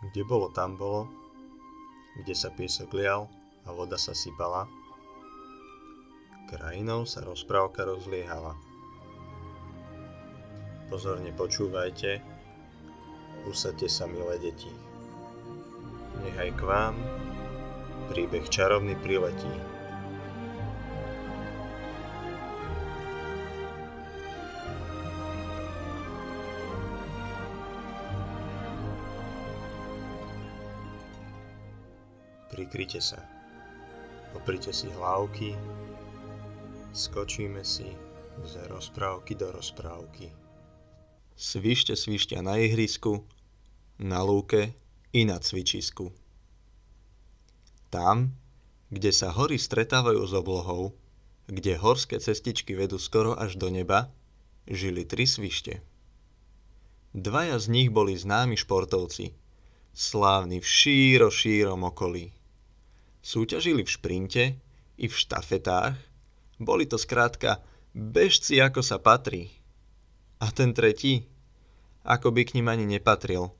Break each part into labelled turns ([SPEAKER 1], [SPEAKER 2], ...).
[SPEAKER 1] Kde bolo, tam bolo, kde sa piesok lial a voda sa sypala, krajinou sa rozprávka rozliehala. Pozorne počúvajte, usadte sa milé deti. Nechaj k vám príbeh čarovný priletí. Prikryte sa. Oprite si hlavky. Skočíme si z rozprávky do rozprávky. Svište svišťa na ihrisku, na lúke i na cvičisku. Tam, kde sa hory stretávajú s oblohou, kde horské cestičky vedú skoro až do neba, žili tri svište. Dvaja z nich boli známi športovci, slávni v šíro šírom okolí. Súťažili v šprinte i v štafetách. Boli to skrátka bežci ako sa patrí. A ten tretí, ako by k ním ani nepatril.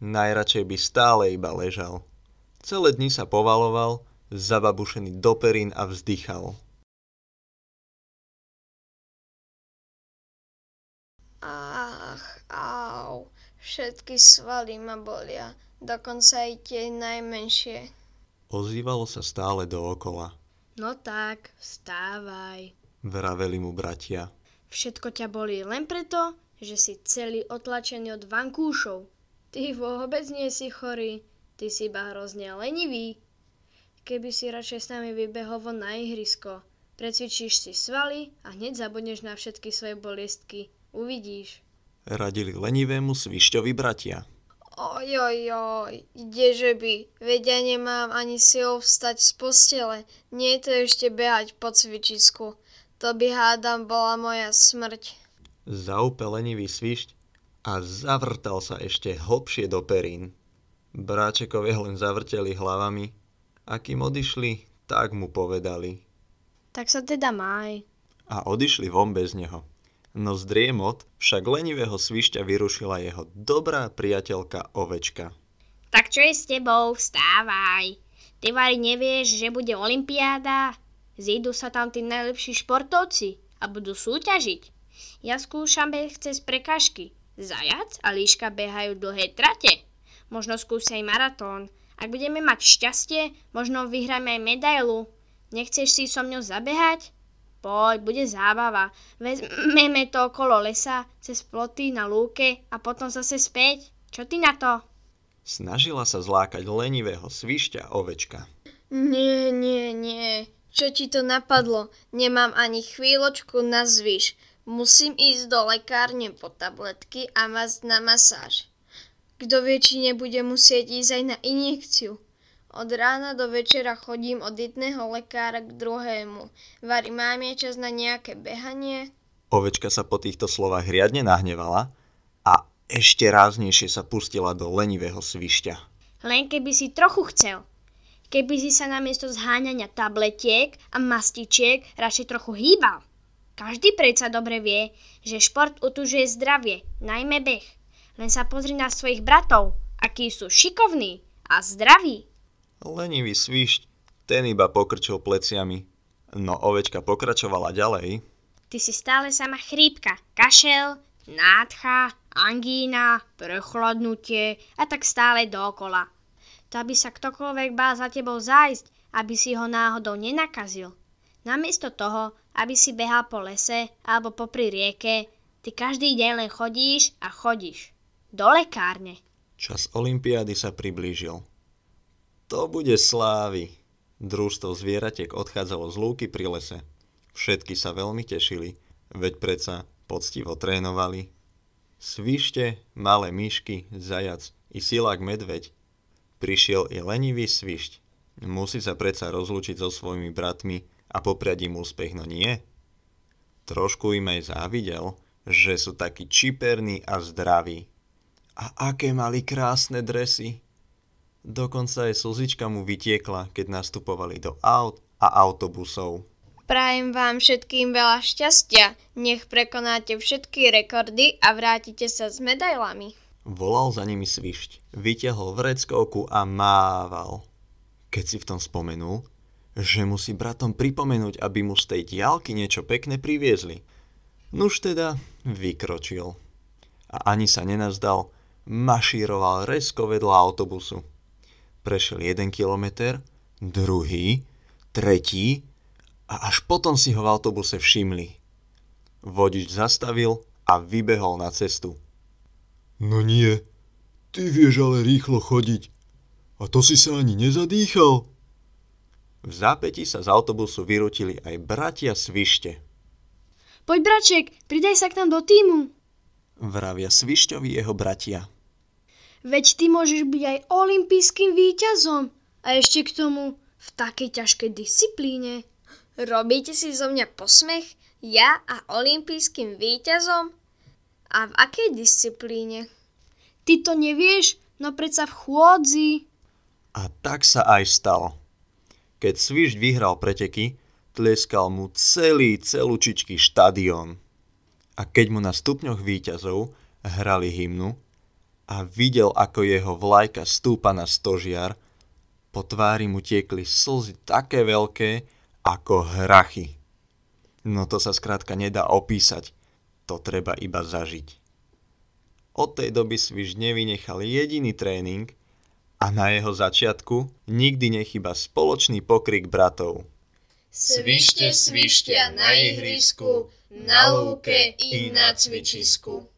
[SPEAKER 1] Najradšej by stále iba ležal. Celé dni sa povaloval, zababušený do perín a vzdychal.
[SPEAKER 2] Ach, au, všetky svaly ma bolia, dokonca aj tie najmenšie.
[SPEAKER 1] Ozývalo sa stále dookola.
[SPEAKER 3] No tak, vstávaj.
[SPEAKER 1] Vraveli mu bratia.
[SPEAKER 3] Všetko ťa bolí len preto, že si celý otlačený od vankúšov. Ty vôbec nie si chorý, ty si iba hrozne lenivý. Keby si radšej s nami vybehol von na ihrisko, precvičíš si svaly a hneď zabudneš na všetky svoje boliestky. Uvidíš.
[SPEAKER 1] Radili lenivému svišťovi bratia.
[SPEAKER 2] Ojojoj, kdeže by, veď ja nemám ani sil vstať z postele, nie je to ešte behať po cvičisku. To by hádam bola moja smrť.
[SPEAKER 1] Zaupelenivý svišť a zavrtal sa ešte hlbšie do perín. Bráčekovia len zavrteli hlavami a kým odišli, tak mu povedali.
[SPEAKER 3] Tak sa teda maj.
[SPEAKER 1] A odišli von bez neho. No z driemot však lenivého svišťa vyrušila jeho dobrá priateľka ovečka.
[SPEAKER 4] Tak čo je s tebou? Vstávaj. Ty vari nevieš, že bude olimpiáda? Zídu sa tam tí najlepší športovci a budú súťažiť. Ja skúšam beh cez prekažky. Zajac a líška behajú dlhé trate. Možno skúsia aj maratón. Ak budeme mať šťastie, možno vyhráme aj medailu. Nechceš si so mňou zabehať? Poď, bude zábava. Vezmeme to okolo lesa, cez ploty na lúke a potom zase späť. Čo ty na to?
[SPEAKER 1] Snažila sa zlákať lenivého svišťa ovečka.
[SPEAKER 2] Nie, nie, nie. Čo ti to napadlo? Nemám ani chvíľočku na zvyš. Musím ísť do lekárne po tabletky a masť na masáž. Kto vie, či nebude musieť ísť aj na injekciu. Od rána do večera chodím od jedného lekára k druhému. Vary, mám je čas na nejaké behanie?
[SPEAKER 1] Ovečka sa po týchto slovách riadne nahnevala a ešte ráznejšie sa pustila do lenivého svišťa.
[SPEAKER 4] Len keby si trochu chcel. Keby si sa namiesto zháňania tabletiek a mastičiek radšej trochu hýbal. Každý predsa dobre vie, že šport utužuje zdravie, najmä beh. Len sa pozri na svojich bratov, akí sú šikovní a zdraví.
[SPEAKER 1] Lenivý svišť, ten iba pokrčil pleciami. No ovečka pokračovala ďalej.
[SPEAKER 4] Ty si stále sama chrípka, kašel, nádcha, angína, prechladnutie a tak stále dookola. To aby sa ktokoľvek bál za tebou zájsť, aby si ho náhodou nenakazil. Namiesto toho, aby si behal po lese alebo popri rieke, ty každý deň len chodíš a chodíš. Do lekárne.
[SPEAKER 1] Čas olympiády sa priblížil. To bude slávy. Družstvo zvieratiek odchádzalo z lúky pri lese. Všetky sa veľmi tešili, veď predsa poctivo trénovali. Svište, malé myšky, zajac i silák medveď. Prišiel i lenivý svišť. Musí sa predsa rozlúčiť so svojimi bratmi a popriať im úspech, no nie? Trošku im aj závidel, že sú takí čiperní a zdraví. A aké mali krásne dresy. Dokonca aj slzička mu vytiekla, keď nastupovali do aut a autobusov.
[SPEAKER 2] Prajem vám všetkým veľa šťastia, nech prekonáte všetky rekordy a vrátite sa s medailami.
[SPEAKER 1] Volal za nimi svišť, vyťahol vreckovku a mával. Keď si v tom spomenul, že musí bratom pripomenúť, aby mu z tej diálky niečo pekné priviezli. Nuž teda vykročil. A ani sa nenazdal, mašíroval resko vedľa autobusu. Prešiel jeden kilometr, druhý, tretí a až potom si ho v autobuse všimli. Vodič zastavil a vybehol na cestu.
[SPEAKER 5] No nie, ty vieš ale rýchlo chodiť. A to si sa ani nezadýchal.
[SPEAKER 1] V zápäti sa z autobusu vyrutili aj bratia Svište.
[SPEAKER 3] Poď, braček, pridaj sa k nám do týmu.
[SPEAKER 1] Vravia Svišťovi jeho bratia.
[SPEAKER 3] Veď ty môžeš byť aj olimpijským víťazom. A ešte k tomu v takej ťažkej disciplíne.
[SPEAKER 2] Robíte si zo mňa posmech? Ja a olimpijským víťazom? A v akej disciplíne?
[SPEAKER 3] Ty to nevieš? No predsa v chôdzi.
[SPEAKER 1] A tak sa aj stalo. Keď Svišť vyhral preteky, tleskal mu celý celúčičký štadión. A keď mu na stupňoch víťazov hrali hymnu a videl, ako jeho vlajka stúpa na stožiar, po tvári mu tiekli slzy také veľké, ako hrachy. No to sa skrátka nedá opísať, to treba iba zažiť. Od tej doby Sviš nevynechal jediný tréning a na jeho začiatku nikdy nechyba spoločný pokrik bratov.
[SPEAKER 2] Svište, svišťa na ihrisku, na lúke i na cvičisku.